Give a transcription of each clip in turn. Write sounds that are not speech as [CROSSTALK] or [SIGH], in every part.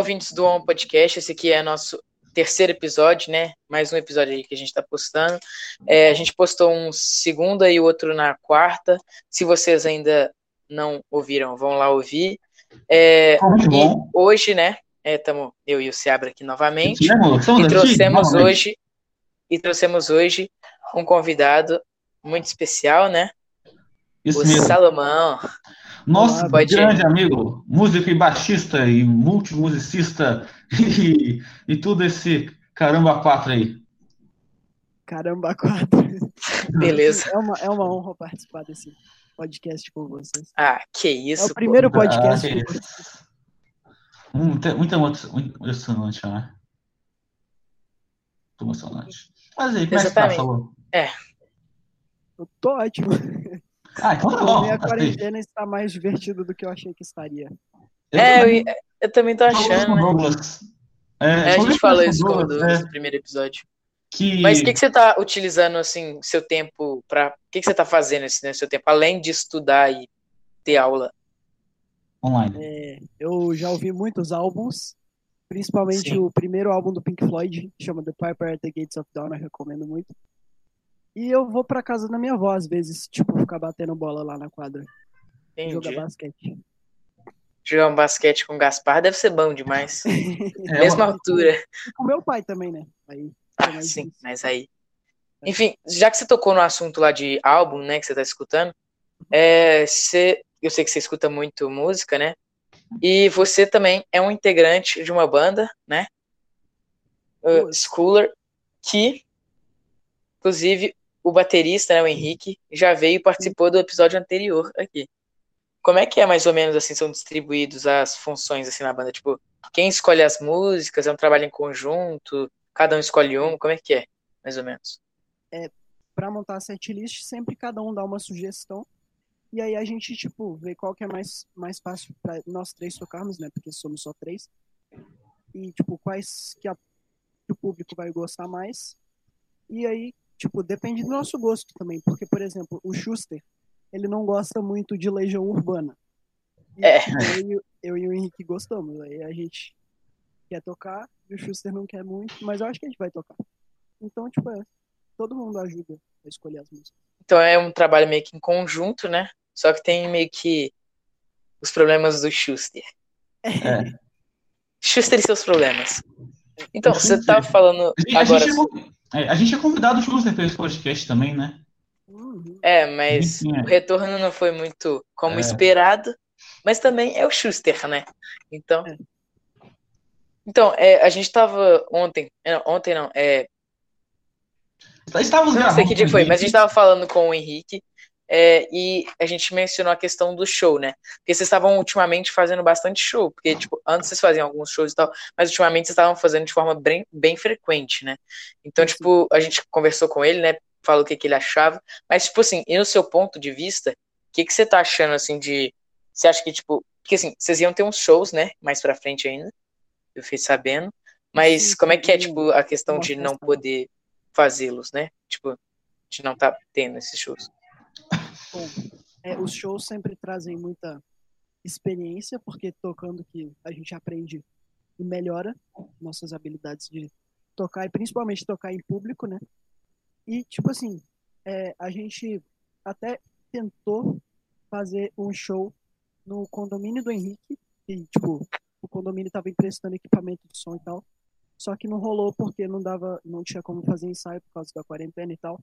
ouvintes do On Podcast. Esse aqui é nosso terceiro episódio, né? Mais um episódio aí que a gente está postando. É, a gente postou um segunda e outro na quarta. Se vocês ainda não ouviram, vão lá ouvir. É, e hoje, né? Estamos é, eu e o Seabra aqui novamente. E trouxemos hoje e trouxemos hoje um convidado muito especial, né? Isso o mesmo. Salomão. Nosso Pode grande ir. amigo, músico e baixista e multimusicista [LAUGHS] e, e tudo esse caramba quatro aí. Caramba quatro. [LAUGHS] Beleza. É uma, é uma honra participar desse podcast com vocês. Ah, que isso. É o primeiro pô. podcast. Ah, que isso. Muito, muito, muito emocionante, né? Muito emocionante. Mas aí, como é que tá, falou? É. Eu tô ótimo. [LAUGHS] Ah, então tá bom. A quarentena está mais divertida do que eu achei que estaria. Eu é, também, eu, eu, também tô achando. Né? É, é, a gente falou isso no é, primeiro episódio. Que... Mas o que, que você tá utilizando, assim, seu tempo para O que, que você tá fazendo assim, no seu tempo, além de estudar e ter aula? Online. É, eu já ouvi muitos álbuns, principalmente Sim. o primeiro álbum do Pink Floyd, chama The Piper at the Gates of Dawn, eu recomendo muito. E eu vou pra casa da minha avó, às vezes, tipo, ficar batendo bola lá na quadra. Entendi. Jogar basquete. Jogar um basquete com o Gaspar deve ser bom demais. [LAUGHS] é, Mesma altura. Com meu pai também, né? Aí, ah, sim, mas aí. Enfim, já que você tocou no assunto lá de álbum, né, que você tá escutando, é, você, eu sei que você escuta muito música, né? E você também é um integrante de uma banda, né? Uh, Schooler, que, inclusive, o baterista, né, o Henrique, já veio e participou do episódio anterior aqui. Como é que é mais ou menos assim são distribuídos as funções assim na banda? Tipo, quem escolhe as músicas? É um trabalho em conjunto? Cada um escolhe um? Como é que é, mais ou menos? É, para montar a setlist, sempre cada um dá uma sugestão. E aí a gente, tipo, vê qual que é mais, mais fácil para nós três tocarmos, né? Porque somos só três. E, tipo, quais que, a, que o público vai gostar mais. E aí tipo, depende do nosso gosto também, porque, por exemplo, o Schuster, ele não gosta muito de Legião Urbana. E é. eu, eu, e o Henrique gostamos, aí a gente quer tocar, e o Schuster não quer muito, mas eu acho que a gente vai tocar. Então, tipo, é, todo mundo ajuda a escolher as músicas. Então é um trabalho meio que em conjunto, né? Só que tem meio que os problemas do Schuster. É. Schuster e seus problemas. Então, você tá falando agora. Gente, é, a gente é convidado de para esse podcast também, né? É, mas o retorno não foi muito como é. esperado. Mas também é o Schuster, né? Então. É. Então, é, a gente estava ontem. É, ontem não, é. Estávamos não sei que dia foi, mas a gente estava falando com o Henrique é, e a gente mencionou a questão do show, né? Porque vocês estavam ultimamente fazendo bastante show, porque, tipo, antes vocês faziam alguns shows e tal, mas ultimamente vocês estavam fazendo de forma bem, bem frequente, né? Então, tipo, a gente conversou com ele, né? Falou o que, que ele achava, mas, tipo assim, e no seu ponto de vista, o que, que você tá achando, assim, de. Você acha que, tipo. Porque, assim, vocês iam ter uns shows, né? Mais pra frente ainda, eu fiquei sabendo, mas como é que é, tipo, a questão de não poder fazê-los, né? Tipo, de não tá tendo esses shows? Bom, é, os shows sempre trazem muita experiência, porque tocando que a gente aprende e melhora nossas habilidades de tocar, e principalmente tocar em público, né? E, tipo assim, é, a gente até tentou fazer um show no condomínio do Henrique, e, tipo, o condomínio estava emprestando equipamento de som e tal, só que não rolou porque não dava, não tinha como fazer ensaio por causa da quarentena e tal,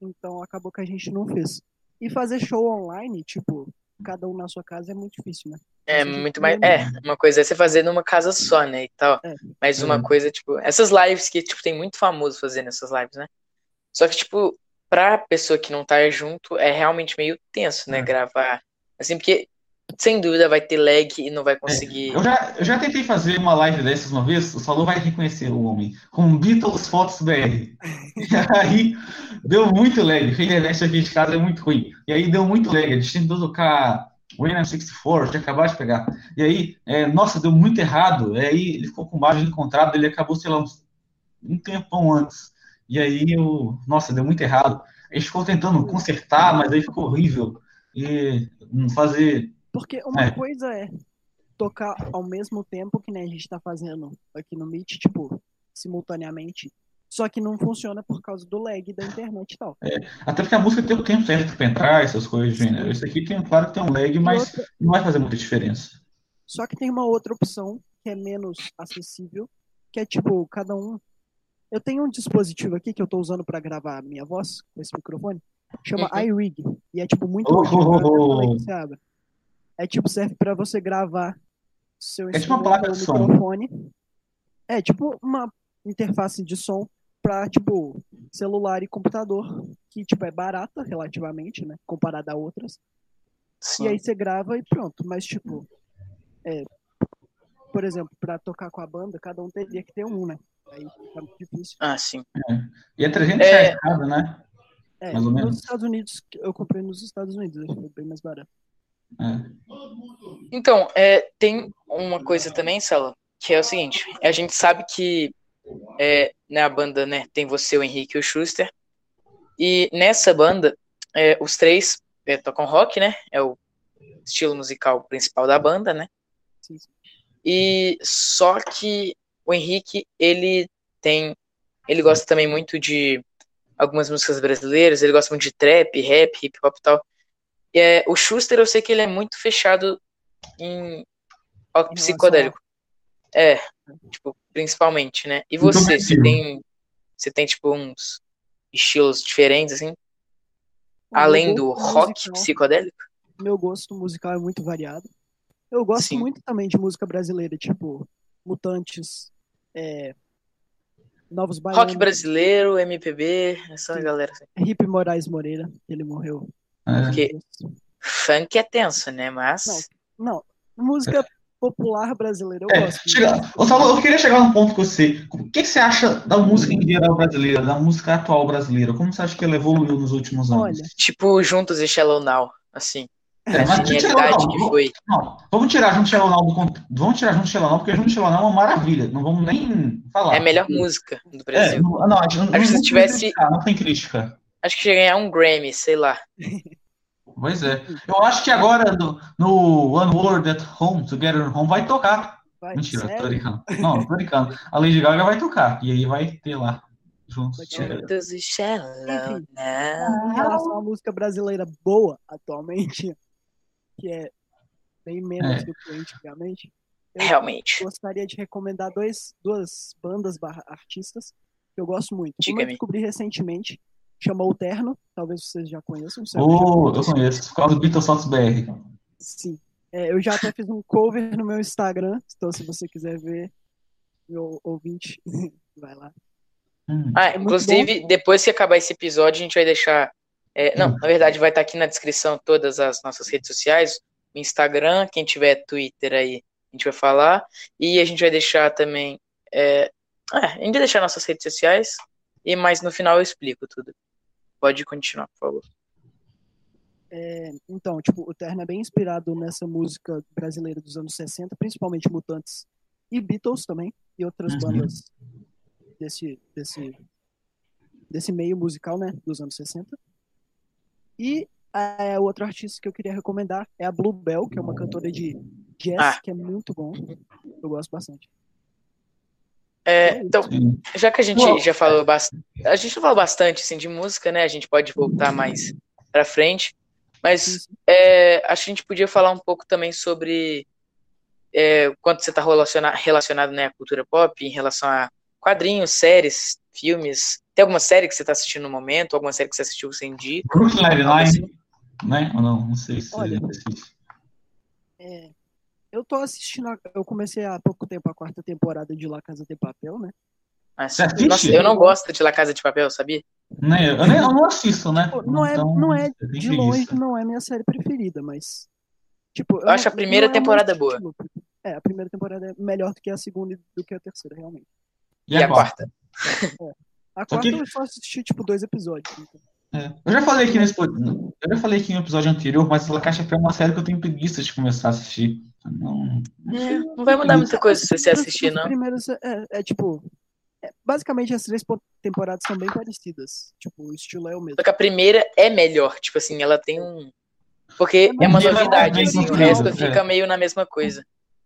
então acabou que a gente não fez. E fazer show online, tipo, cada um na sua casa é muito difícil, né? É muito mais. É, uma coisa é você fazer numa casa só, né? E tal. É. Mas uma uhum. coisa, tipo, essas lives que, tipo, tem muito famoso fazendo essas lives, né? Só que, tipo, pra pessoa que não tá junto, é realmente meio tenso, né? É. Gravar. Assim, porque sem dúvida vai ter lag e não vai conseguir. É, eu, já, eu já tentei fazer uma live dessas uma vez, o Salô vai reconhecer o homem, com Beatles Fotos BR. e [LAUGHS] [LAUGHS] aí deu muito lag, a internet aqui de casa é muito ruim. E aí deu muito lag, a gente tentou tocar o NM64, tinha acabado de pegar. E aí, é, nossa, deu muito errado. E aí ele ficou com margem encontrado, ele acabou, sei lá, uns, um tempão antes. E aí, eu, nossa, deu muito errado. A gente ficou tentando consertar, mas aí ficou horrível. E fazer porque uma é. coisa é tocar ao mesmo tempo que nem a gente tá fazendo aqui no Meet, tipo, simultaneamente. Só que não funciona por causa do lag da internet e tal. Até porque a música tem o tempo certo pra entrar, essas coisas do gênero. Esse aqui tem, claro que tem um lag, mas outra- não vai fazer muita diferença. Só que tem uma outra opção que é menos acessível, que é tipo, cada um. Eu tenho um dispositivo aqui que eu tô usando pra gravar a minha voz com esse microfone, chama Uhum. iRig, e é tipo muito Oh, oh, oh, oh. É tipo, serve pra você gravar seu É tipo uma instrumento placa de som. microfone. É tipo uma interface de som pra, tipo, celular e computador, que, tipo, é barata relativamente, né, comparada a outras. Sim. E aí você grava e pronto. Mas, tipo, é, por exemplo, pra tocar com a banda, cada um teria que ter um, né? Aí fica muito difícil. Ah, sim. E é 300 É. reais cada, né? É, Mais ou menos. nos Estados Unidos, eu comprei nos Estados Unidos, foi bem mais barato. É. Então, é, tem uma coisa também, Sala, que é o seguinte: a gente sabe que é, na banda né, tem você, o Henrique e o Schuster, e nessa banda, é, os três é, tocam rock, né? É o estilo musical principal da banda, né? Sim. E só que o Henrique, ele tem. Ele gosta também muito de algumas músicas brasileiras, ele gosta muito de trap, rap, hip hop e tal. E, é, o Schuster, eu sei que ele é muito fechado em rock psicodélico. É, tipo, principalmente, né? E Muito você, você agressivo. tem. Você tem, tipo, uns estilos diferentes, assim? O Além do rock musical- psicodélico? Meu gosto musical é muito variado. Eu gosto Sim. muito também de música brasileira, tipo Mutantes, é, Novos Baianos, Rock brasileiro, MPB, essa Sim. galera. Assim. Hip Moraes Moreira, ele morreu. É. Porque funk é tenso, né? Mas. Não, Não, música popular brasileira, eu É, gosto. chega, eu queria chegar num ponto com você. O que, que você acha da música em geral brasileira, da música atual brasileira? Como você acha que ela evoluiu nos últimos anos? Olha, Tipo, juntos e Shallow Now, assim. É, a mas tira genialidade Shallow que foi. Não, vamos tirar junto Shallow Now do Vamos tirar junto Shallow Now, porque junto Shallow Now é uma maravilha. Não vamos nem falar. É a melhor música do É, Brasil. não, não, a gente não, se não tem tivesse- criticar, não tem crítica. Acho que ia ganhar um Grammy, sei lá. Pois é. Eu acho que agora no, no One World at Home, Together at Home, vai tocar. vai, Mentira, tô sério? brincando. Não, tô brincando. A Lady Gaga vai tocar. E aí vai ter lá. Juntos. E Enfim. Em relação à música brasileira boa atualmente, que é bem menos É. do que antigamente, eu Realmente. gostaria de recomendar dois, duas bandas barra artistas que eu gosto muito. Uma eu descobri recentemente, chama O Terno, talvez vocês já conheçam. Oh, eu conheço, por causa do Beatles Sounds BR. Sim. É, eu já até fiz um cover no meu Instagram, então se você quiser ver, meu ouvinte, [LAUGHS] vai lá. Hum. Ah, É inclusive, depois que acabar esse episódio, a gente vai deixar. é, não, Hum. na verdade, vai estar aqui na descrição todas as nossas redes sociais. O Instagram, quem tiver Twitter aí, a gente vai falar. E a gente vai deixar também. É, é, a gente vai deixar nossas redes sociais. E mais no final eu explico tudo. Pode continuar, por favor. É, então, tipo, o Terno é bem inspirado nessa música brasileira dos anos 60, principalmente Mutantes e Beatles também, e outras Uhum. bandas desse, desse, desse meio musical, né, dos anos 60. E é, o outro artista que eu queria recomendar é a Bluebell, que é uma cantora de jazz, Ah. que é muito bom. Eu gosto bastante. É, então, Sim. já que a gente Bom, já falou bastante, a gente falou bastante assim de música, né? A gente pode voltar mais pra frente, mas é, acho que a gente podia falar um pouco também sobre é, quanto você está relacionado, relacionado né, à cultura pop em relação a quadrinhos, séries, filmes. Tem alguma série que você está assistindo no momento? Alguma série que você assistiu sem dia? Brooklyn? Nine-Nine, né? Ou não? Não sei se Olha. você assiste. É, eu tô assistindo, a- eu comecei há pouco tempo a quarta temporada de La Casa de Papel, né? Ah, Você assiste? Nossa, eu não gosto de La Casa de Papel, sabia? Né? Eu, eu não assisto, né? Tipo, não é- Então, não é eu De longe não é minha série preferida, mas. Tipo, Eu acho a primeira é temporada estilo. É, a primeira temporada é melhor do que a segunda e do que a terceira, realmente. E a quarta? A Só quarta que- eu só assisti, tipo, dois episódios. então. É. Eu já falei aqui nesse eu já falei aqui no episódio anterior, mas La Caixa é uma série que eu tenho preguiça de começar a assistir. Não, É, não vai mudar muita coisa se você As- assistir, as não. primeiras, é, é, tipo. é, basicamente, as três po- temporadas são bem parecidas. Tipo, o estilo é o mesmo. Só que a primeira é melhor, tipo assim, ela tem um. Porque é uma é novidade, bem assim, o resto é. fica meio na mesma coisa.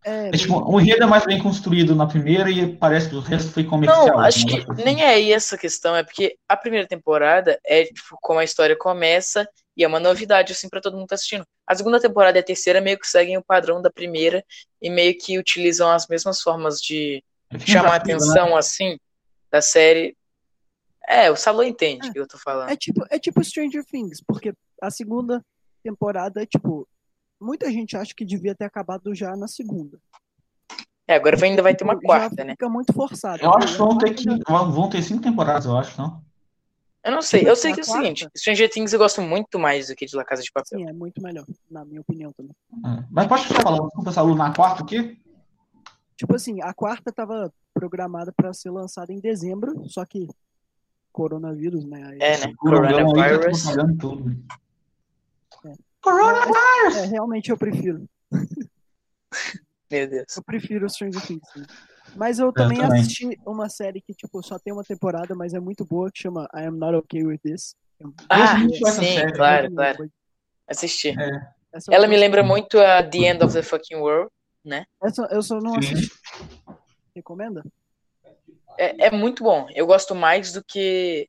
É, É, tipo, o enredo é mais bem construído na primeira e parece que o resto foi comercial. Não, acho que assim. nem é aí essa questão, é porque a primeira temporada é tipo como a história começa e é uma novidade assim pra todo mundo que tá assistindo. A segunda temporada e a terceira meio que seguem o padrão da primeira e meio que utilizam as mesmas formas de É chamar a né? atenção assim da série. É, o Salô entende o que eu tô falando. É tipo, é tipo Stranger Things, porque a segunda temporada é tipo. Muita gente acha que devia ter acabado já na segunda. É, agora ainda vai ter uma Já quarta, né? Fica muito forçado. Eu acho que vão ter, que, vão ter cinco temporadas, eu acho, não? Eu não sei, eu sei que é o seguinte, Stranger Things eu gosto muito mais do que de La Casa de Papel. Sim, é muito melhor, na minha opinião também. É. Mas pode ficar falando, desculpa, Salu, na quarta o quê? Tipo assim, a quarta tava programada pra ser lançada em dezembro, só que coronavírus, né? Aí- É, né? Coronavírus tá tudo. É. Coronavirus! É, realmente eu prefiro. [LAUGHS] Meu Deus. Eu prefiro Stranger Things. né? Mas eu também, também. assisti uma série que, tipo, só tem uma temporada, mas é muito boa, que chama I Am Not Okay With This. Ah, sim, série, claro, claro. Assisti. Eu Ela me lembra muito a The End of the Fucking World. Essa eu só não Sim. assisti. Recomenda? É, é muito bom. Eu gosto mais do que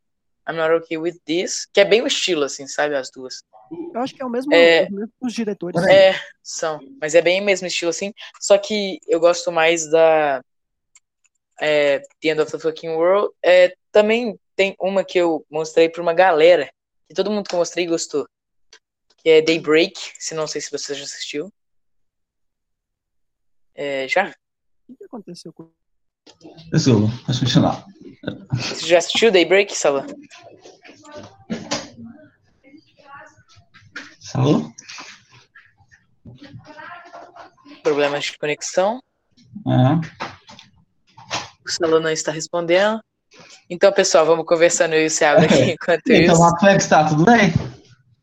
I'm Not Okay With This, que é bem o estilo, assim, sabe? As duas. Eu acho que é o mesmo, É. os mesmos diretores. É, são. Mas é bem o mesmo estilo, assim. Só que eu gosto mais da é, The End of the Fucking World. É, também tem uma que eu mostrei pra uma galera, que todo mundo que eu mostrei gostou. Que é Daybreak, se não sei se você já assistiu. É, já? O que aconteceu com Deixa eu continuar. Você já assistiu Daybreak, Sala? Salu? Problemas de conexão. É. O Sala não está respondendo. Então, pessoal, vamos conversando eu e o Thiago aqui [LAUGHS] enquanto Então, isso. como é que está? Tudo bem?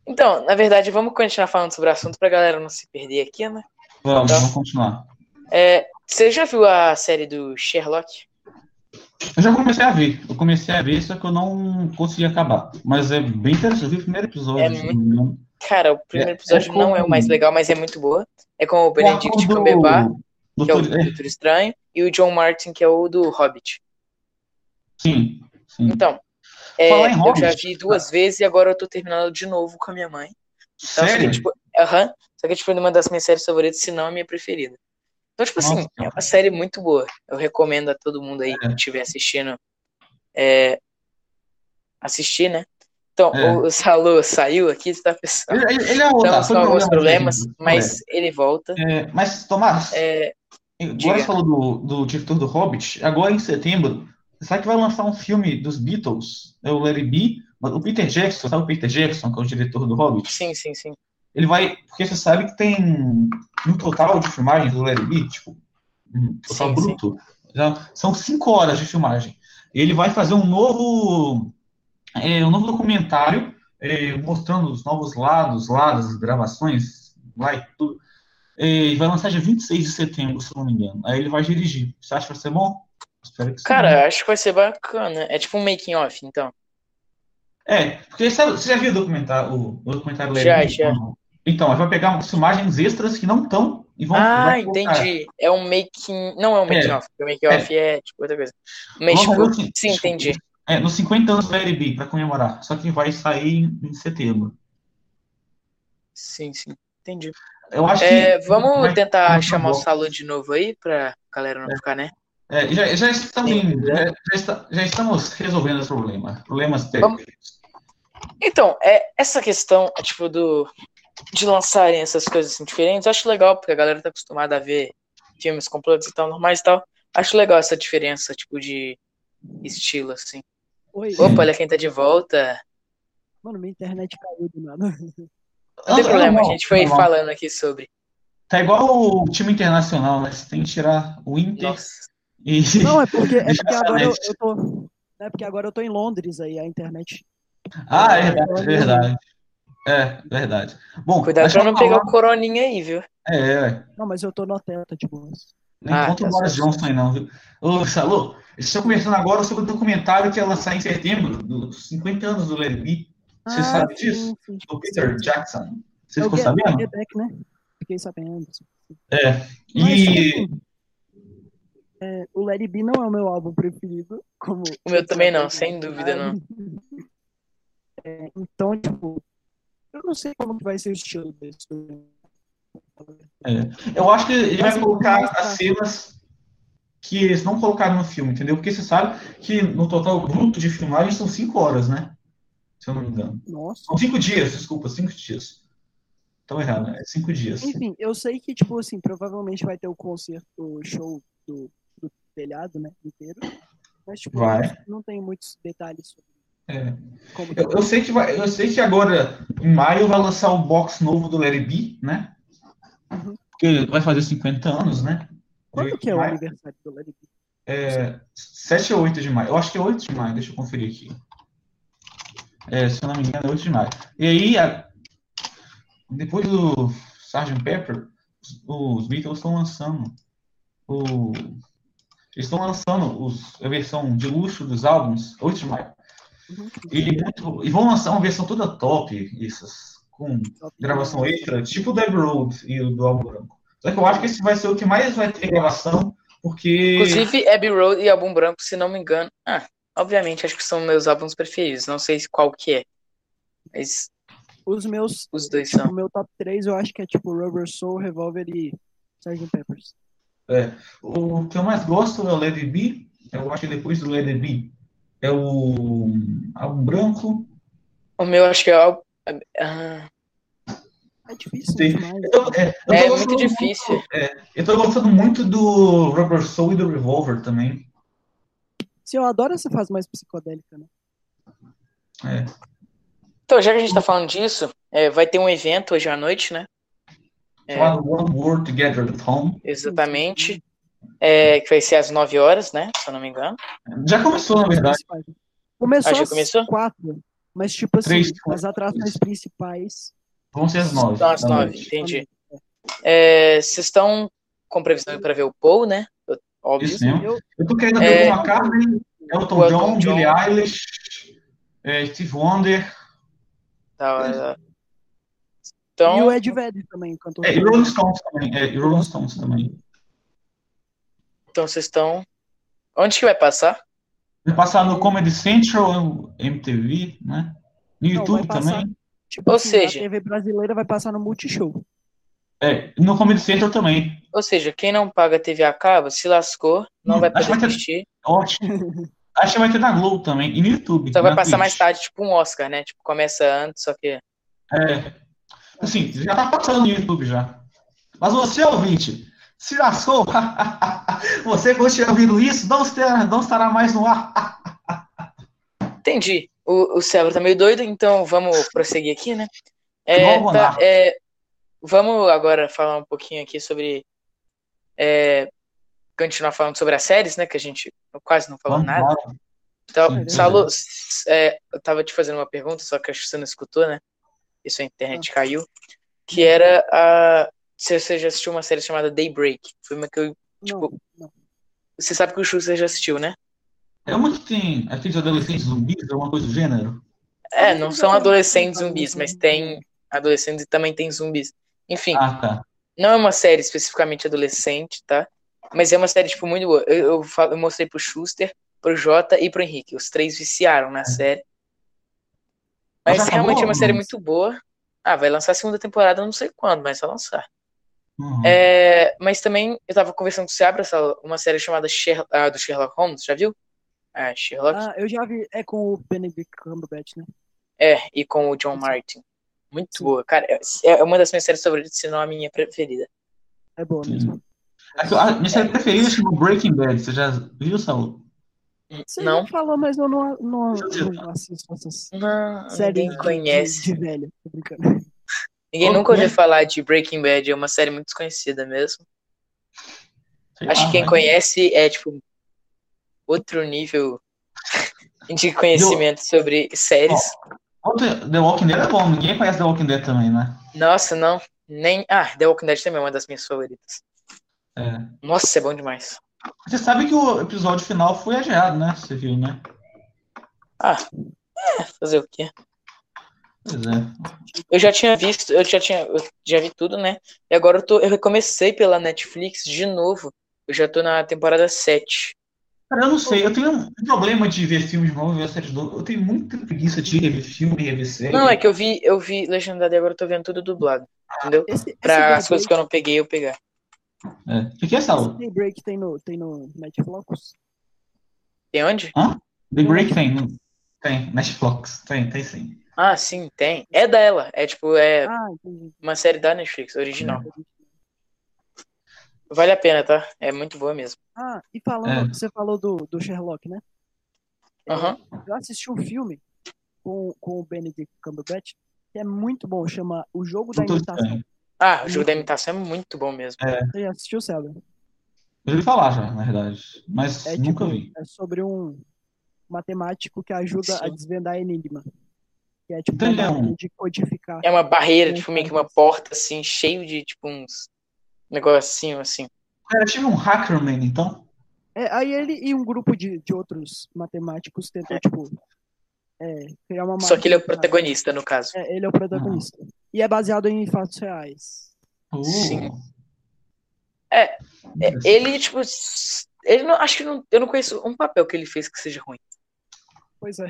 Então, na verdade, vamos continuar falando sobre o assunto pra galera não se perder aqui, né? Vamos, Tá. vamos continuar. É, você já viu a série do Sherlock? Eu já comecei a ver. Eu comecei a ver, só que eu não consegui acabar. Mas é bem interessante. Eu vi o primeiro episódio. É engano. Cara, o primeiro É- episódio é não é o mais legal, mas é muito boa. É com o Benedict Cumberbatch, do- que é o doutor- é, Doutor Estranho, e o John Martin, que é o do Hobbit. Sim, sim. Então, é, eu Hobbit, já vi duas vezes e agora eu tô terminando de novo com a minha mãe. Então, Sério? Assim, tipo, aham, só que é tipo uma das minhas séries favoritas, se não a minha preferida. Então, tipo assim, Nossa. é uma série muito boa. Eu recomendo a todo mundo aí que É. estiver assistindo é, assistir, né? Então, É. o Salu saiu aqui, tá, pessoal? Ele, ele é outra. Estamos com alguns problema problemas, dele, mas ele volta. É, mas, Tomás, É, agora você falou do, do diretor do Hobbit. Agora, em setembro, sabe que vai lançar um filme dos Beatles? É o Larry B. O Peter Jackson, sabe o Peter Jackson, que é o diretor do Hobbit? sim, sim, sim. Ele vai. Porque você sabe que tem um total de filmagem do Larry B, tipo, total Sim, bruto. Já são cinco horas de filmagem. Ele vai fazer um novo. é, um novo documentário é, mostrando os novos lados, lá das gravações, lá e tudo. É, vai lançar dia 26 de setembro, se não me engano. Aí ele vai dirigir. Você acha que vai ser bom? Espero que sim. Cara, acho que vai ser bacana. É tipo um making off, então. É, porque sabe, você já viu o documentário, o, o documentário Larry Já? Então, vai pegar umas filmagens extras que não estão e vão. Ah, entendi. É um making. Não é um making É. off. O making off é tipo outra coisa. Mas, Vamos tipo, assim, sim, entendi. É, nos 50 anos do Larry B, pra comemorar. Só que vai sair em, em setembro. Sim, sim. Entendi. Eu acho É, que. vamos vai- tentar vai- chamar o Salu de novo aí pra galera não ficar, né? É, já, já, estamos, já, já já estamos resolvendo os problemas. Problemas Vamos- técnicos. Então, é, essa questão, tipo, do de lançarem essas coisas assim, diferentes, eu acho legal, porque a galera tá acostumada a ver filmes completos e tal, normais e tal. Acho legal essa diferença, tipo, de estilo, assim. Oi, Opa, olha quem tá de volta. mano, minha internet caiu do nada. Não tem Ah, problema, a gente foi normal. falando aqui sobre. Tá igual o time internacional, né? Você tem que tirar o Inter Nossa. e. Não, é porque, é [LAUGHS] porque agora eu, eu tô. É porque agora eu tô em Londres aí, a internet. Ah, é verdade, verdade. É, verdade. Bom, Cuidado pra não pegar falar- o coroninha aí, viu? É, é. Não, mas eu tô no hotel, tá tipo. Nem Ah, conta tá o Boris certo. Johnson aí, não, viu? Ô, Salô, estão conversando agora sobre o documentário que ia lançar em setembro, dos 50 anos do Larry B. Você Ah, sabe sim, disso? sim, Do Peter Jackson. Você É o ficou sabendo? Back, né? fiquei sabendo. É. Mas, E. é, o Larry B não é o meu álbum preferido. Como O meu também não, né? sem dúvida não. É, então, tipo, eu não sei como vai ser o estilo desse. Eu acho que ele vai colocar mas tá. as cenas que eles não colocaram no filme, entendeu? Porque você sabe que no total bruto de filmagem são cinco horas, né? Se eu não me engano. Nossa. São cinco dias, desculpa, cinco dias. Tô errado, né? É cinco dias. Enfim, eu sei que, tipo assim, provavelmente vai ter o concerto, o show do, do telhado, né, inteiro. Mas, tipo, Vai. não tem muitos detalhes sobre É. Eu, eu sei que vai, eu sei que agora, em maio, vai lançar o box novo do Larry B, né? Uhum. Porque vai fazer 50 anos, né? Quando que é o aniversário do Larry B? É, 7 ou 8 de maio. Eu acho que é 8 de maio, deixa eu conferir aqui. É, se eu não me engano, é 8 de maio. E aí, a- depois do Sgt. Pepper, os, os Beatles estão lançando o. Eles estão lançando os, a versão de luxo dos álbuns, 8 de maio. E, muito- e vão lançar uma versão toda top, essas, com gravação extra, tipo o Abbey Road e o do Álbum Branco. Só que eu acho que esse vai ser o que mais vai ter gravação, porque. Inclusive, Abbey Road e Álbum Branco, se não me engano. Ah, obviamente, acho que são meus álbuns preferidos. Não sei qual que é. Mas Os meus, os dois são. o meu top 3 eu acho que é tipo Rubber Soul, Revolver e Sgt. Peppers. O que eu mais gosto é o Lady B. Eu acho que depois do Lady B é o Álbum Branco. O meu acho que é o. Ah, É difícil Sim. demais. Eu tô, é, eu tô é gostando muito difícil. eu tô gostando muito do Rubber Soul e do Revolver também. Sim, eu adoro essa fase mais psicodélica, né? É. Então, já que a gente tá falando disso, é, vai ter um evento hoje à noite, né? É. One World Together at Home. Exatamente. É, que vai ser às 9 horas, né? Se eu não me engano. Já começou, na verdade. Começou Ah, já às começou? quatro, mas tipo assim, Três, as atrações principais. Vão ser as nove. Então, às da 9, noite. entendi. É, Vocês estão com previsão para ver o Paul, né? Óbvio. Isso mesmo. Eu, Eu tô querendo É. ver o McCartney, Elton O Elton John, John. Billie Eilish, é, Steve Wonder. Tá, é. e Então, o Ed Vedder também, cantor. É, e Rolling Stones também. É, e Rolling Stones também. Então vocês estão. Onde que vai passar? Vai passar no Comedy Central, MTV, né? No Não, YouTube vai passar. também. Tipo Ou assim, seja- a TV brasileira vai passar no Multishow. É, no Comedy Central também. Ou seja, quem não paga TV a cabo se lascou, não Hum, vai poder que vai ter- assistir. Ótimo. [LAUGHS] Acho que vai ter na Globo também. E no YouTube. Só vai na passar Twitch. mais tarde, tipo um Oscar, né? Tipo, começa antes, só que. É. Assim, já tá passando no YouTube já. Mas você, ouvinte, se lascou. [LAUGHS] você continua ouvindo isso, não estará, não estará mais no ar. Entendi. O, o cérebro tá meio doido, então vamos prosseguir aqui, né? É, o tá, é, vamos agora falar um pouquinho aqui sobre. é, continuar falando sobre as séries, né? Que a gente quase não falou Vamos nada. embora. Então, Saulo, é, eu tava te fazendo uma pergunta, só que acho que você não escutou, né? E sua internet caiu. Que era a. Se você já assistiu uma série chamada Daybreak. Foi uma que eu. Não, Tipo, não. Você sabe que o Schuster já assistiu, né? É uma que tem aqueles adolescentes zumbis, alguma coisa do gênero. É, não são adolescentes zumbis, mas tem adolescentes e também tem zumbis. Enfim, Ah, tá. não é uma série especificamente adolescente, tá? Mas é uma série, tipo, muito boa. Eu, eu, eu mostrei pro Schuster, pro Jota e pro Henrique. Os três viciaram na série. Mas Mas realmente é acabou, uma série não? muito boa. Ah, vai lançar a segunda temporada, não sei quando, mas vai lançar. Uhum. É, mas também eu tava conversando com o Seabra, uma série chamada Sher- ah, do Sherlock Holmes, já viu? Ah, Sherlock. Ah, eu já vi. É com o Benedict Cumberbatch, né? É, e com o John Martin. Muito Sim. boa. Cara, é- é uma das minhas séries favoritas, se não a minha preferida. É boa Sim. mesmo. A minha série preferida chama Breaking Bad. Você já viu, Saul? Você Não? já falou, mas eu não, não, não assisto essas Não, séries ninguém conhece. De, de velho. Tô brincando. Ninguém Oh, nunca ouviu né? falar de Breaking Bad, é uma série muito desconhecida mesmo. Sei Acho que quem conhece é, tipo, outro nível [LAUGHS] de conhecimento sobre séries. Outro- The Walking Dead é bom, ninguém conhece The Walking Dead também, né? Nossa, não. Nem. Ah, The Walking Dead também é uma das minhas favoritas. É. Nossa, é bom demais. Você sabe que o episódio final foi adiado, né? Você viu, né? Ah, é, fazer o quê? É. Eu já tinha visto, eu já tinha, eu já vi tudo, né? E agora eu, tô, eu recomecei pela Netflix de novo. Eu já tô na temporada 7. Cara, eu não sei, eu tenho um problema de ver filmes novos e ver séries novas. Eu tenho muita preguiça de rever filme, rever série. Não, é que eu vi, eu vi legendado e agora eu tô vendo tudo dublado. Entendeu? Esse, esse Pra as coisas que eu não peguei, eu pegar. É. O que é, esse Saulo? Daybreak tem no, tem no Netflix? Tem onde? The Break tem, tem. Netflix, tem, tem sim. Ah, sim, tem. É dela. É tipo, é Ah, entendi. uma série da Netflix, original. Vale a pena, tá? É muito boa mesmo. Ah, e falando, É. você falou do, do Sherlock, né? É, Aham. Eu assisti um filme com, com o Benedict Cumberbatch que é muito bom, chama O Jogo da Imitação. Ah, o jogo da imitação é muito bom mesmo. Você já assistiu, Célio? Eu ouvi falar já, na verdade. Mas É nunca tipo, vi. é sobre um matemático que ajuda a Sim. desvendar enigma. Que é tipo Então uma é um- de codificar. É uma barreira, tipo, meio que uma porta, assim, cheio de, tipo, uns negocinho, assim. Era tipo um Hackerman, então? É, aí ele e um grupo de, de outros matemáticos tentam, tipo, é, criar uma Só que ele é o máquina- protagonista, no caso. É, ele é o protagonista. E é baseado em fatos reais. Uh, Sim. É, É, Ele, tipo, ele não, acho que não, eu não conheço um papel que ele fez que seja ruim. Pois é.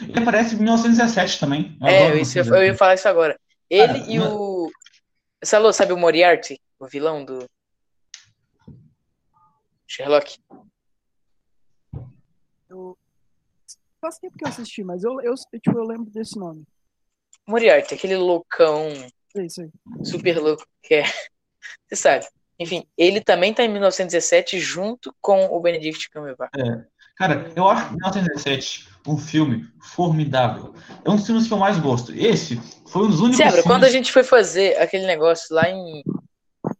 Ele aparece em 1917 também. Eu É, isso, eu, 1917. eu ia falar isso agora. Ele Cara, e não- o. Salô, sabe o Moriarty? O vilão do. Sherlock. Eu... Faz tempo que eu assisti, mas eu, eu, tipo, eu lembro desse nome. Moriarty, aquele loucão É isso aí. super louco que é. [LAUGHS] Você sabe. Enfim, ele também tá em 1917 junto com o Benedict Cumberbatch. Cara, eu acho 1917 um filme formidável. É um dos filmes que eu mais gosto. Esse foi um dos únicos Zebra, filmes... quando a gente foi fazer aquele negócio lá em.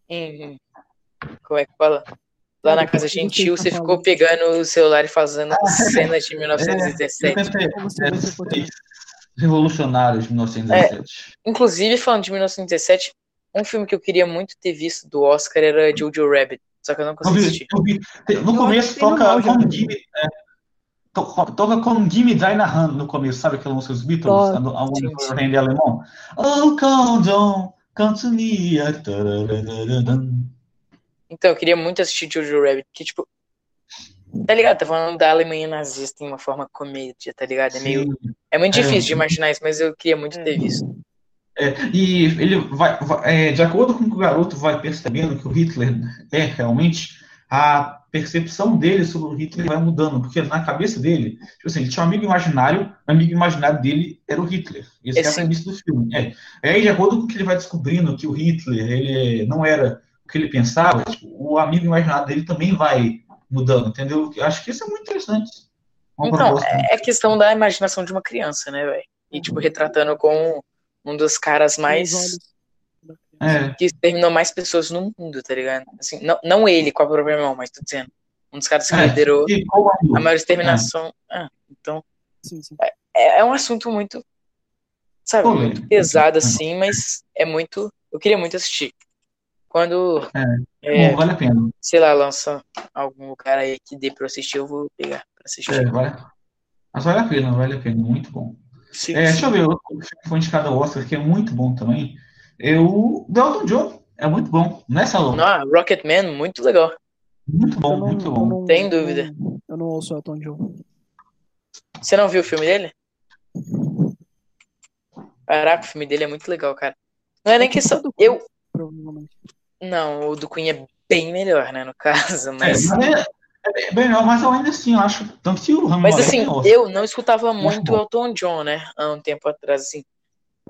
em como é que fala? Lá na Casa Gentil, você ficou pegando o celular e fazendo [LAUGHS] cenas de É, 1917. eu tentei- Como se é, fosse- seis revolucionários de 1917. Inclusive, falando de 1917, um filme que eu queria muito ter visto do Oscar era Jojo Rabbit. Só que eu não consegui assistir. No começo toca com né? É, toca com Gimme Dynahan no começo, sabe aquela música dos Beatles? Toca. A, a, música em alemão. Oh, come down, come to me. ah. Então, eu queria muito assistir Jojo Rabbit, que, tipo. Tá ligado? Tá falando da Alemanha nazista em uma forma comédia, tá ligado? É meio. Sim. É muito É. difícil de imaginar isso, mas eu queria muito É. ter visto. É, e ele vai, vai- é, de acordo com o que o garoto vai percebendo que o Hitler é realmente, a percepção dele sobre o Hitler vai mudando, porque na cabeça dele, tipo assim, ele tinha um amigo imaginário, o amigo imaginário dele era o Hitler. Esse É, é, a premissa do filme. É. E aí, de acordo com o que ele vai descobrindo que o Hitler ele não era o que ele pensava, tipo, o amigo imaginário dele também vai mudando, entendeu? Eu acho que isso é muito interessante. Uma Então, proposta. é questão da imaginação de uma criança, né, velho? E, tipo, retratando com um dos caras mais. É, que exterminou mais pessoas no mundo, tá ligado? Assim, não, não ele com a própria mão, mas tô dizendo. Um dos caras que É, liderou e a maior exterminação. Ah, então, Sim, sim. é, é um assunto muito, sabe, Polêmico. muito pesado, assim, mas é muito. Eu queria muito assistir. Quando, é, Bom, vale a pena. sei lá, lança algum lugar aí que dê pra eu assistir, eu vou pegar pra assistir. É, vale. Mas vale a pena, vale a pena, muito bom. Sim, É, sim. deixa eu ver, outro filme que foi indicado ao Oscar, que é muito bom também. É o Delton John. É muito bom. Não é, Salão? Ah, Rocketman, muito legal. Muito bom, Eu não- muito eu bom. não- Sem eu dúvida. Eu não ouço Elton John. Você não viu o filme dele? Caraca, o filme dele é muito legal, cara. Não é nem questão. do Eu. Provavelmente. Não, o do Queen é bem melhor, né, no caso, É, mas. é, é bem melhor, mas eu ainda assim, eu acho. Tanto que o Rami Mas assim, tem Oscar. eu não escutava muito. Elton John, né? Há um tempo atrás, assim.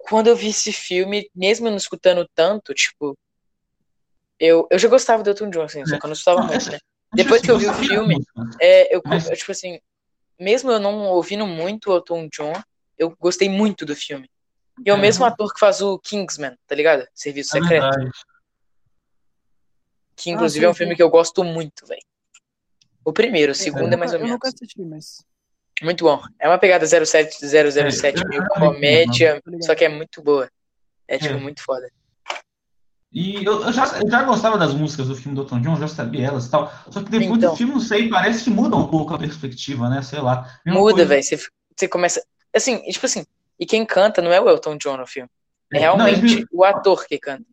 Quando eu vi esse filme, mesmo eu não escutando tanto, tipo. Eu, eu já gostava do Elton John, assim, só que eu não escutava Não, muito, né? Depois que eu vi o filme, música. É, eu, eu, tipo assim, mesmo eu não ouvindo muito o Elton John, eu gostei muito do filme. E é o É. mesmo ator que faz o Kingsman, tá ligado? Serviço É Secreto. verdade. Que Ah, inclusive sim, é um sim. filme que eu gosto muito, velho. O primeiro, o segundo é, mais ou eu menos. nunca assisti, mas. Muito bom. É uma pegada 07, 007, É, meio eu- comédia, ligado. só que é muito boa. É, tipo, É. muito foda. E eu, eu já, eu já gostava das músicas do filme do Elton John, já sabia elas e tal. Só que depois Então. do filme, não sei, parece que muda um pouco a perspectiva, né? Sei lá. Mesma Muda, velho. Você, você começa. Assim, tipo assim, E quem canta não é o Elton John no filme. É Não, realmente ele- o ator que canta.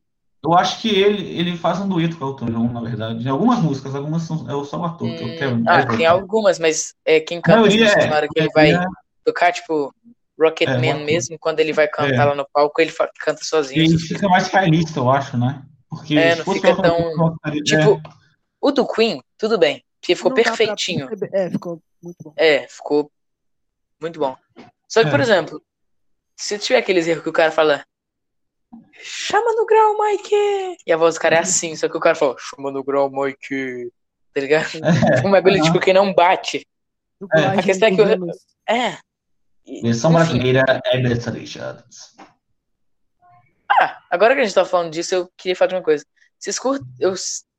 Eu acho que ele, ele faz um dueto com o Elton John, na verdade. Em algumas músicas, algumas são, é só o ator. que é o Kevin Ah, tem algumas, mas é quem A canta é. na hora que ele a vai maioria tocar, tipo, Rocketman É, mesmo, quando ele vai cantar É. lá no palco, ele fa- canta é- sozinho. ele fica mais realista, eu acho, né? Porque É, não fica tão- é, Tipo, o do Queen, tudo bem, porque ficou Não pra perfeitinho. perceber. É, ficou muito bom. É, ficou muito bom. Só que, É. por exemplo, se tiver aqueles erros que o cara fala chama no grau, Mike! E a voz do cara é assim, só que o cara fala chama no grau, Mike! Tá ligado? [LAUGHS] É. Um bagulho, tipo, que não bate. Dublagem A questão é que eu- anos- É. E, Versão enfim. brasileira é Richards. Ah, agora que a gente tá falando disso, eu queria falar de uma coisa. Vocês curtem. Eu,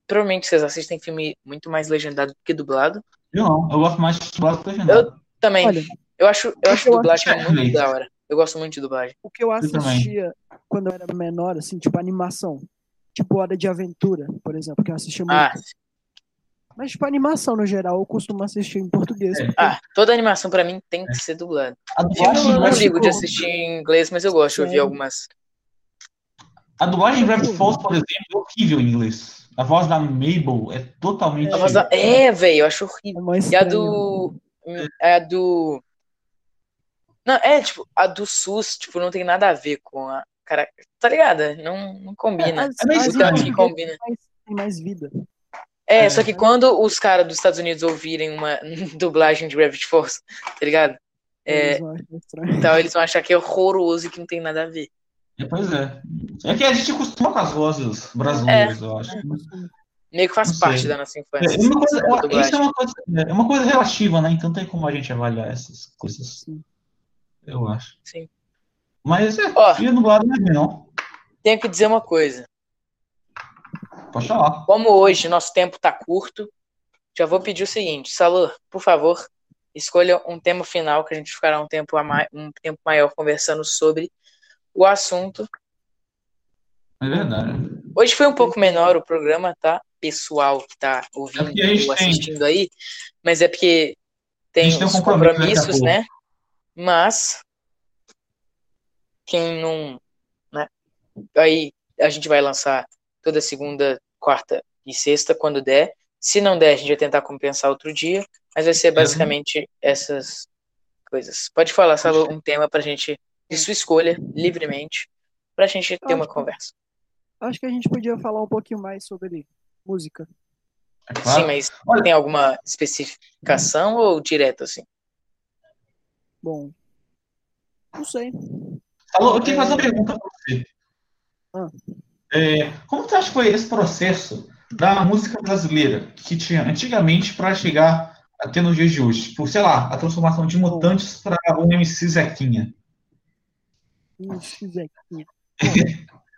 provavelmente vocês assistem filme muito mais legendado do que dublado. Eu não, eu gosto mais de dublado que legendado. Também. Olha, eu acho, eu acho eu dublagem acho- muito da hora. Eu gosto muito de dublagem. o que eu Eu assistia quando eu era menor, assim, tipo animação. Tipo Hora de Aventura, por exemplo, que eu assistia muito. Ah, Mas, tipo, animação no geral, eu costumo assistir em português. É. porque ah, toda animação pra mim tem que ser dublada. A Filme dublagem, eu não ligo de assistir em inglês, mas eu gosto de ouvir algumas. a dublagem em Gravity Falls, por exemplo, é horrível em inglês. A voz da Mabel é totalmente. A voz da- É, velho, eu acho horrível. é E a do. É a do. Não, é, tipo, a do SUS, tipo, não tem nada a ver com a. Cara, tá ligado? Não, não combina. É tanto que em combina. mais- tem mais vida. É, É. só que quando os caras dos Estados Unidos ouvirem uma [LAUGHS] dublagem de Gravity Force, tá ligado? É, Eles então eles vão achar que é horroroso e que não tem nada a ver. É, pois é. É que a gente acostuma com as vozes brasileiras, eu acho. Meio que faz Não sei. parte da nossa É infância. uma coisa, isso é uma coisa, é uma coisa relativa, né? Então tem como a gente avaliar essas coisas. Sim. Eu acho. Sim. Mas é, Ó. filho dublado não é ruim, não. Tenho que dizer uma coisa. Pode falar. Como hoje nosso tempo tá curto, já vou pedir o seguinte, Salô, por favor, escolha um tema final que a gente ficará um tempo, a mai- um tempo maior conversando sobre o assunto. É verdade. Hoje foi um pouco menor o programa, tá? Pessoal que tá É ouvindo gente ou tem- assistindo aí, mas é porque tem tem um os compromisso compromissos, né? Mas quem não, né? Aí a gente vai lançar toda segunda, quarta e sexta quando der. Se não der, a gente vai tentar compensar outro dia, mas vai ser basicamente essas coisas. Pode falar, Salo, um tema pra gente de sua escolha, livremente, pra gente ter uma que- conversa. Acho que a gente podia falar um pouquinho mais sobre música. É claro. Sim, mas Olha- tem alguma especificação ou direto assim? Bom, não sei. Alô, eu tenho que fazer uma pergunta pra você. Ah. É, como você acha que foi esse processo da música brasileira que tinha antigamente para chegar até nos dias de hoje? Tipo, sei lá, a transformação de mutantes para um MC Zequinha. Ixi, Zequinha.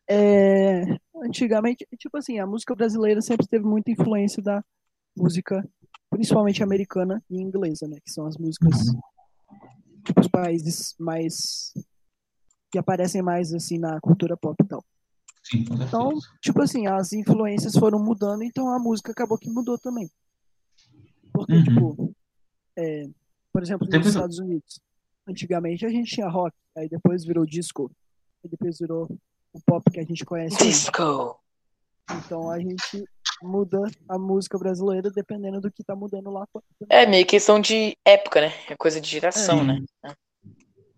É, antigamente, tipo assim, a música brasileira sempre teve muita influência da música, principalmente americana e inglesa, né? Que são as músicas tipo, os países mais que aparecem mais assim na cultura pop e tal. Sim, com. Então, tipo assim, as influências foram mudando, então a música acabou que mudou também. Porque, Uhum. tipo, é, por exemplo, nos Estados Unidos, antigamente a gente tinha rock, aí depois virou disco, aí depois virou o pop que a gente conhece hoje. Disco! Então a gente muda a música brasileira dependendo do que tá mudando lá fora. É meio questão de época, né? É coisa de geração, É. né?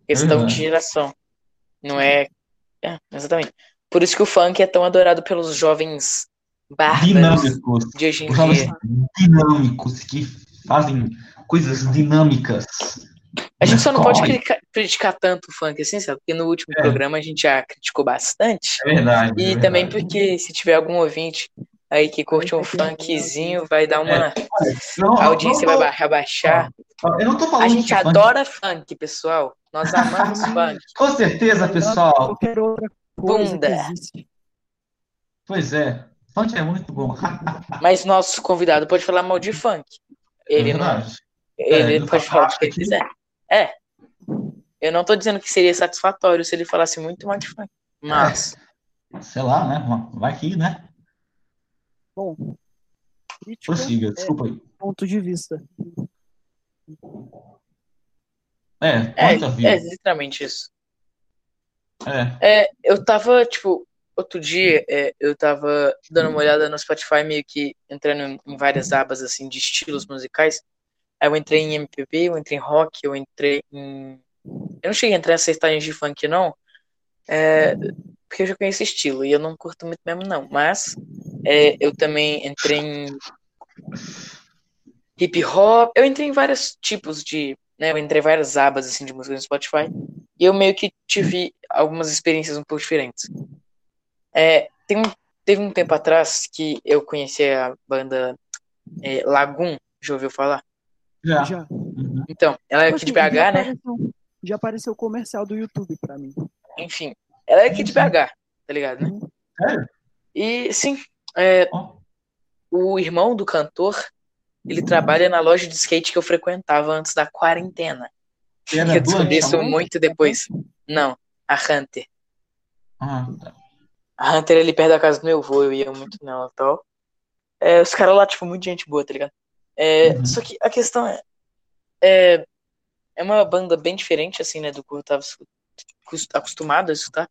Questão Verdade. de geração. Não é... é. Exatamente. Por isso que o funk é tão adorado pelos jovens bárbaros Dinâmicos. de hoje em Os dia. dinâmicos que fazem coisas dinâmicas. A gente só não pode criticar, criticar tanto o funk assim, sabe? Porque no último É. programa a gente já criticou bastante. É verdade. E é também verdade. porque se tiver algum ouvinte aí que curte um funkzinho, vai dar uma. Não, não, A audiência não, vai ba- abaixar. não, Eu não tô falando A gente de funk. adora funk, pessoal. Nós amamos [LAUGHS] funk. Com certeza, pessoal. Bunda. Pois é. Funk é muito bom. [LAUGHS] Mas nosso convidado pode falar mal de funk. Ele é não. verdade. Ele É, pode eu falar o que ele quiser. É. Eu não tô dizendo que seria satisfatório se ele falasse muito mal de funk. Mas. Sei lá, né? Vai que, né? Bom, crítica Prossiga, desculpa aí. ponto de vista. É, É, vida. é literalmente isso. É. É, eu tava, tipo, outro dia, é, eu tava dando uma olhada no Spotify, meio que entrando em- várias abas, assim, de estilos musicais. Aí eu entrei em MPB, eu entrei em rock, eu entrei em. Eu não cheguei a entrar em sertagens de funk, não. É, porque eu já conheço estilo e eu não curto muito mesmo, não. Mas é, eu também entrei em hip hop. Eu entrei em vários tipos de. Né, eu entrei em várias abas assim, de música no Spotify. E eu meio que tive algumas experiências um pouco diferentes. É, tem um, teve um tempo atrás que eu conheci a banda é, Lagoon, já ouviu falar? Já. Já. Uhum. Então, ela é Tipo aqui de assim, BH, já né? apareceu- Já apareceu comercial do YouTube pra mim. Enfim, ela é aqui de BH, tá ligado, né? Sério? E sim, é, o irmão do cantor, ele trabalha na loja de skate que eu frequentava antes da quarentena. Era Que eu descobri isso chamou? muito depois. Não, a Hunter. Ah, tá. A Hunter ali perto da casa do meu avô, eu ia muito nela e tal. É, os caras lá, tipo, muito gente boa, tá ligado? É, Uhum. Só que a questão é, é. É uma banda bem diferente, assim, né, do que eu tava acostumado a escutar.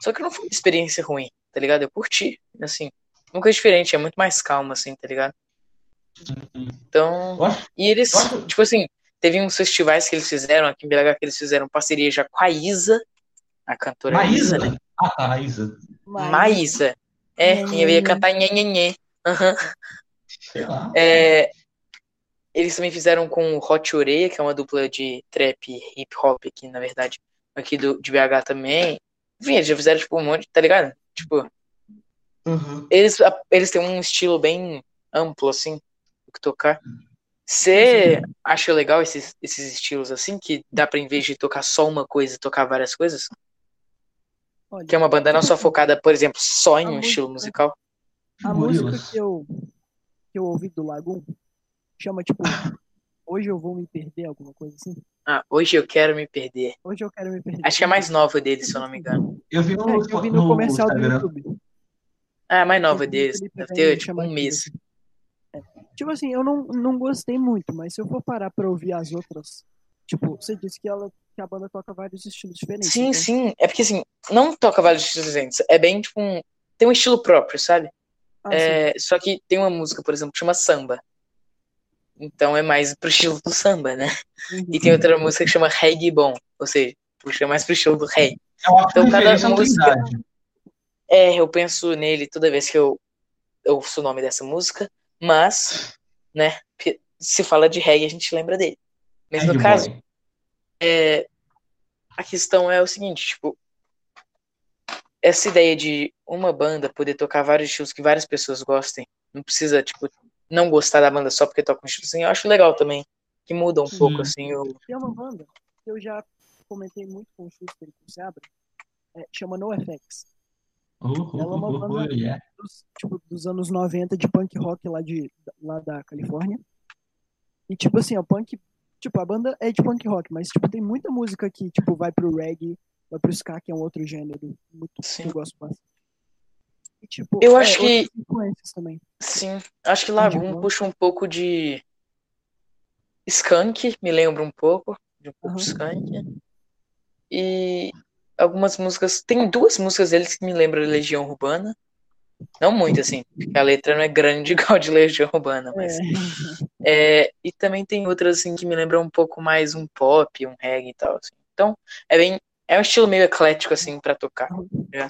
Só que não foi uma experiência ruim, tá ligado? Eu curti, assim. Uma coisa diferente, é muito mais calma, assim, tá ligado? Então. Eu acho- E eles, tipo assim, teve uns festivais que eles fizeram aqui em BH que eles fizeram parceria já com a Isa, a cantora Maísa? Isa, né? Ah, tá, Maísa. Maísa. É, e eu ia cantar nhenhenhê. Aham. Sei lá. É, eles também fizeram com o Hot Oreia, que é uma dupla de trap e hip hop aqui, na verdade, aqui do, de BH também. Enfim, eles já fizeram, tipo, um monte, tá ligado? Tipo, Uhum. eles, eles têm um estilo bem amplo, assim, do que tocar. Você acha legal esses, esses estilos, assim, que dá pra, em vez de tocar só uma coisa, tocar várias coisas? Olha, Que é uma banda não só [LAUGHS] focada, por exemplo, só em um música- estilo musical? a música que eu, que eu ouvi do Lagoon chama, tipo, Hoje Eu Vou Me Perder, alguma coisa assim. Ah, hoje eu quero me perder. Hoje Eu Quero Me Perder. Acho que é a mais nova deles, se eu não me engano. Eu vi no, É, eu vi no comercial do. YouTube. Ah, a mais nova deles. Deve ter, tipo, um mês. Tipo assim, eu não, não gostei muito, mas se eu for parar pra ouvir as outras, tipo, você disse que, ela, que a banda toca vários estilos diferentes. Sim, então- sim. É porque, assim, não toca vários estilos diferentes. É bem, tipo, um... Tem um estilo próprio, sabe? Ah. É, Só que tem uma música, por exemplo, que chama Samba. Então é mais pro estilo do samba, né? Uhum. E tem outra música que chama Reggae Bom. Ou seja, puxa mais pro estilo do reggae. Então, cada é música- Trindade. É, eu penso nele toda vez que eu, ouço o nome dessa música. Mas, né? Se fala de reggae, a gente lembra dele. Mas no caso, é, a questão é o seguinte, tipo, essa ideia de uma banda poder tocar vários estilos que várias pessoas gostem, não precisa, tipo, não gostar da banda só porque toca um estilo assim, eu acho legal também, que muda um Sim. pouco, assim, o... Tem uma banda que eu já comentei muito com o Schuster e com o Seabra, é, chama NoFX. Ela é uma banda- yeah. Dos, tipo, dos anos 90 de punk rock lá, de, lá da Califórnia. E tipo assim, o punk, tipo, a banda é de punk rock, mas tipo, tem muita música que, tipo, vai pro reggae, vai pro ska, que é um outro gênero muito Sim. que eu gosto bastante. E, tipo, Eu é, acho que- também. Sim, acho que Lagoon puxa um pouco de Skunk, me lembra um pouco de um pouco de Aham. Skunk. E algumas músicas, tem duas músicas deles que me lembram Legião Urbana. Não muito, assim, porque a letra não é grande [LAUGHS] igual de Legião Urbana, mas É, É, e também tem outras assim que me lembram um pouco mais um pop, um reggae e tal. assim. Então, é bem. É um estilo meio eclético, assim, pra tocar. né?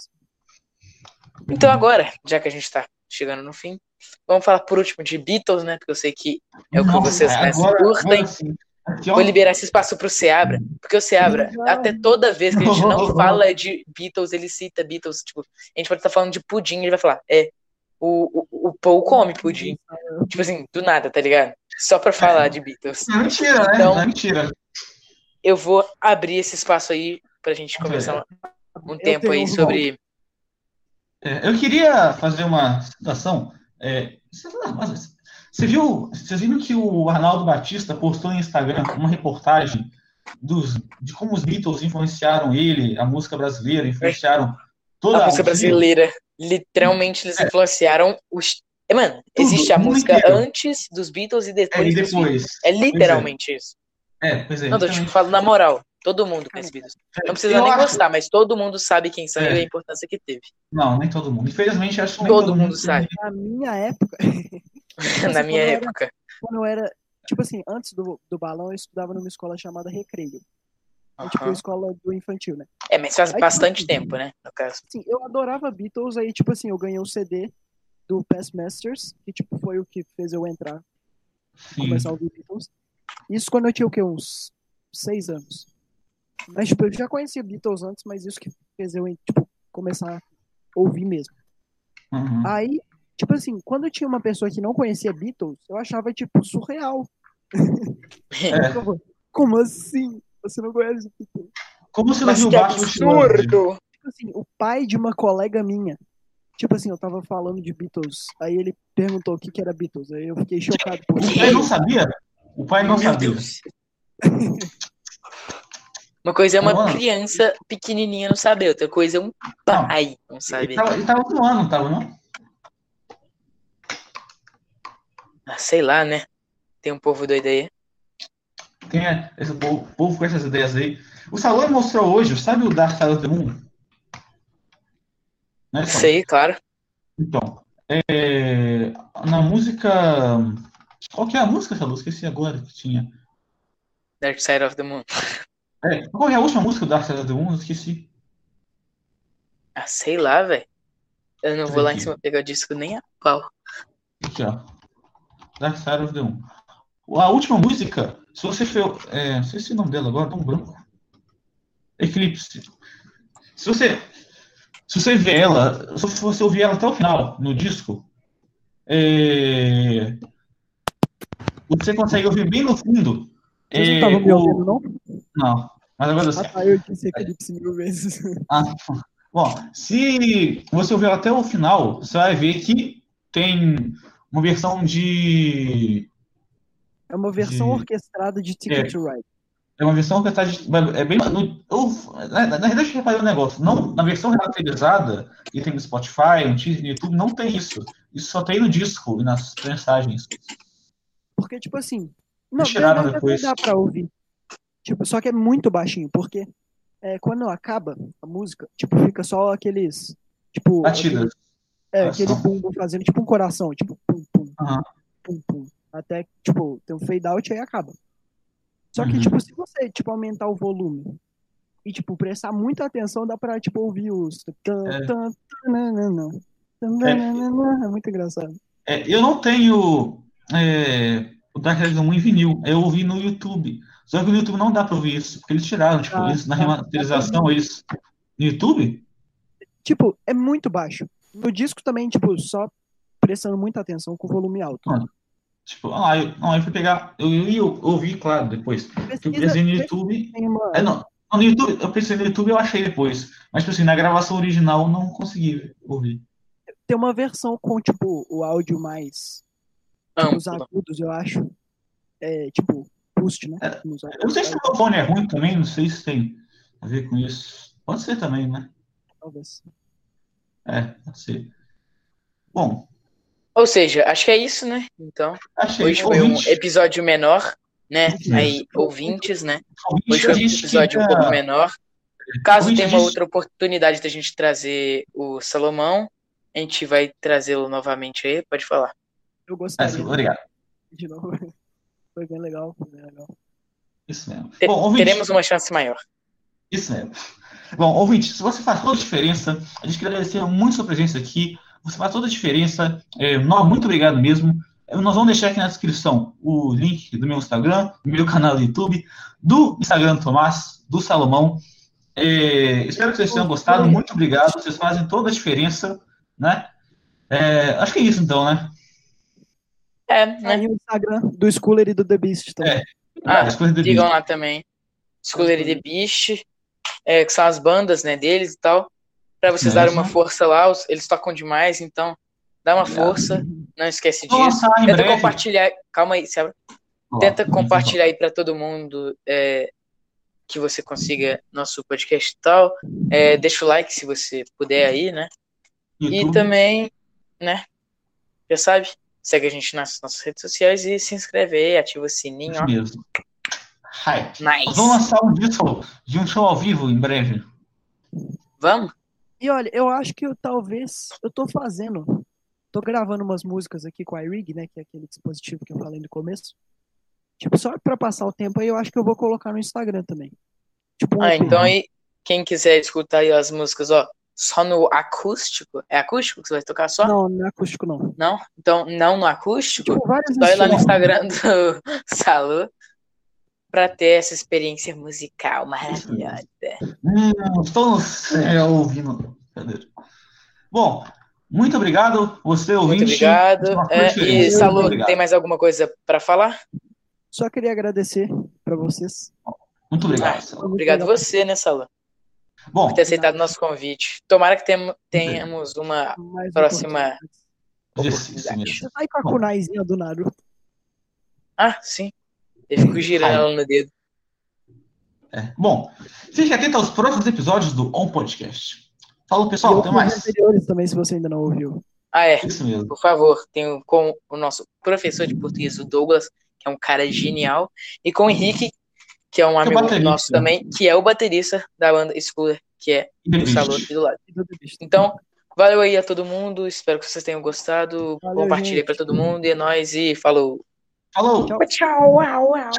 Então agora, já que a gente tá chegando no fim, vamos falar por último de Beatles, né? Porque eu sei que é o que Nossa, vocês mais agora- curtem. agora Vou liberar esse espaço pro Seabra, porque o Seabra, Já. até toda vez que a gente não [LAUGHS] fala de Beatles, ele cita Beatles. Tipo, a gente pode estar falando de pudim, ele vai falar, é, o, o, o Paul come pudim. Tipo assim, do nada, tá ligado? Só pra falar de Beatles. É mentira, né? Então- Não é mentira. eu vou abrir esse espaço aí pra gente conversar um tempo aí sobre. É, eu queria fazer uma citação. É, mas você viu, vocês viram que o Arnaldo Batista postou no Instagram uma reportagem dos, de como os Beatles influenciaram ele, a música brasileira, influenciaram toda a música o- brasileira. Literalmente eles influenciaram os. É, Mano, existe a tudo música inteiro. antes dos Beatles e É, depois e dos Beatles. depois. É literalmente isso. É, pois é. Não, tô tipo, justamente. falo na moral. Todo mundo conhece Beatles. Não precisa Eu nem acho- gostar, mas todo mundo sabe quem são É. e a importância que teve. Não, nem todo mundo. Infelizmente, acho que nem Todo mundo sabe. Na minha época, [LAUGHS] Na minha quando eu era- época. quando eu era. Tipo assim, antes do, do balão, eu estudava numa escola chamada Recreio. É tipo a escola do infantil, né? É, mas faz Aí, bastante tipo, tempo, né? No caso. Assim, eu adorava Beatles, aí, tipo assim, eu ganhei o CD do Past Masters, que, tipo, foi o que fez eu entrar, Sim. começar a ouvir Beatles. Isso quando eu tinha, o quê? Uns seis anos. Mas, tipo, eu já conhecia Beatles antes, mas isso que fez eu, tipo, começar a ouvir mesmo. Uhum. Aí, tipo assim, quando eu tinha uma pessoa que não conhecia Beatles, eu achava, tipo, surreal. É. [LAUGHS] Como assim? Você não conhece Beatles? Como você não viu o Batman! Tipo assim, o pai de uma colega minha, tipo assim, eu tava falando de Beatles, aí ele perguntou o que que era Beatles, aí eu fiquei chocado. Por O pai não sabia? O pai não Meu sabia. Deus. [LAUGHS] Uma coisa é uma Mano. criança pequenininha não saber, outra coisa é um pai não Ele saber. tava, ele tava no ano, não tava, não? Ah, sei lá, né? Tem um povo doido aí. Tem é, esse povo, povo com essas ideias aí. O Salão mostrou hoje, sabe o Dark Side of the Moon? Né? Sei, claro. Então, é, na música. Qual que é a música, Salão? Esqueci agora que tinha. Dark Side of the Moon. É, qual é a última música do Dark Side of the Moon? Eu esqueci. Ah, sei lá, velho. Eu não vou lá em cima pegar o disco nem a pau. Aqui, ó. Dark Side of the Moon. A última música, se você for. É, não sei se é o nome dela agora, um branco. Eclipse. Se você. Se você ver ela, se você ouvir ela até o final no disco, é, você consegue ouvir bem no fundo. Vocês não é, estavam me o- ouvindo, não? Não, mas agora Ah, sim. tá, eu disse Eclipse mil vezes. [LAUGHS] Ah, bom, se você ouvir até o final, você vai ver que tem uma versão de. É uma versão De- orquestrada de Ticket É. to Ride. É uma versão que tá. de- É bem. eu, na, na verdade, eu reparei um negócio. Não, na versão remasterizada, que tem no Spotify, no YouTube, não tem isso. Isso só tem no disco e nas mensagens. Porque, tipo assim. Não, tiraram verdade, depois. dá pra ouvir. Tipo, só que é muito baixinho, porque é, quando acaba a música, tipo, fica só aqueles. Tipo, Batidas. É, aquele bumbo fazendo tipo um coração, tipo pum, pum, pum, pum. Até, tipo, tem um fade out e aí acaba. Só que, Uhum. tipo, se você, tipo, aumentar o volume e, tipo, prestar muita atenção, dá pra, tipo, ouvir os... É. tan, tananana, tananana. É muito engraçado. É, eu não tenho é, o Dark the Moon em vinil. Eu ouvi no YouTube. Só que no YouTube não dá pra ouvir isso, porque eles tiraram, tipo, Ah, isso na tá. remasterização, eles. No YouTube? Tipo, é muito baixo. No disco também, tipo, só prestando muita atenção com o volume alto. Ah, Tipo, ah, eu, não, eu fui pegar. Eu ia ouvir, claro, depois. Que eu Pesquisa, pensei no YouTube. tem É, não, não, no YouTube, eu pensei no YouTube eu achei depois. Mas, tipo assim, na gravação original eu não consegui ouvir. tem uma versão com, tipo, o áudio mais... Tipo, os Amplo. agudos, eu acho. É, tipo, boost, né? É, Eu não sei se o meu fone é ruim também, não sei se tem a ver com isso. Pode ser também, né? Talvez. É, pode ser. Bom, Ou seja, acho que é isso, né? Então, achei. hoje foi um episódio menor, né? Isso. Aí, ouvintes, né? ouvinte, Hoje foi um episódio um pouco menor. Caso Ouvinte, tenha uma outra oportunidade da gente trazer o Salomão, a gente vai trazê-lo novamente aí. Pode falar. Eu É, gostaria obrigado. de novo. [LAUGHS] Foi bem legal, foi bem legal. Isso mesmo. Te- Bom, ouvinte, Teremos uma chance maior. Isso mesmo. Bom, ouvinte, se você faz toda a diferença, a gente quer agradecer muito a sua presença aqui. Você faz toda a diferença. É, muito obrigado mesmo. É, Nós vamos deixar aqui na descrição o link do meu Instagram, do meu canal do YouTube, do Instagram do Tomás, do Salomão. É, espero que vocês tenham gostado. Muito obrigado. Vocês fazem toda a diferença, né? É, acho que é isso então, né? É, né? O Instagram do Schooler e do The Beast também. É. Ah, do Digam lá também. Schooler The Beast, é, que são as bandas, né, deles e tal. Pra vocês darem uma força lá, os- eles tocam demais, então dá uma força, não esquece disso. em Tenta breve. compartilhar, calma aí, Sebra. Tenta compartilhar aí pra todo mundo é, que você consiga nosso podcast e tal. É, deixa o like se você puder aí, né? no E YouTube. também, né? Já sabe, segue a gente nas nossas redes sociais e se inscreve aí, ativa o sininho, Isso ó. mesmo. Hype. Nice. Vamos lançar um disco de um show ao vivo em breve. Vamos? E olha, eu acho que eu talvez. Eu tô fazendo. Tô gravando umas músicas aqui com a iRig, né? Que é aquele dispositivo que eu falei no começo. Tipo, só pra passar o tempo aí, eu acho que eu vou colocar no Instagram também. Tipo, um Ah, então aí, quem quiser escutar aí as músicas, ó, só no acústico. É acústico que você vai tocar só? Não, não é acústico, não. Não? Então, não no acústico? Tipo, Só ir lá no. Instagram do [LAUGHS] Salu pra ter essa experiência musical maravilhosa. Hum, estou no céu ouvindo. Bom, muito obrigado, você ouvinte. Muito obrigado. É, e, Salu, obrigado. tem mais alguma coisa pra falar? Só queria agradecer pra vocês. Muito obrigado. Ah, muito Obrigado você, né, Salu, Bom, por ter aceitado o nosso convite. Tomara que tem- tenhamos uma Mais Próxima- mesmo. Você aí com a kunaizinha do Naruto. Ah, sim. Eu fico girando ela no dedo. É. Bom, fique atento aos próximos episódios do On Podcast. Falou, pessoal. Até mais. anteriores também, se você ainda não ouviu. Ah, é. Isso mesmo. Por favor, tenho com o nosso professor de português, o Douglas, que é um cara genial, e com o Henrique, que é um é amigo baterista. nosso também, que é o baterista da banda Schooler, que é o Salu aqui do lado. Do. Então, valeu aí a todo mundo, espero que vocês tenham gostado. Valeu, Compartilhe pra todo mundo, e é nóis, e falou. Falou. Tchau. Tchau, uau, uau.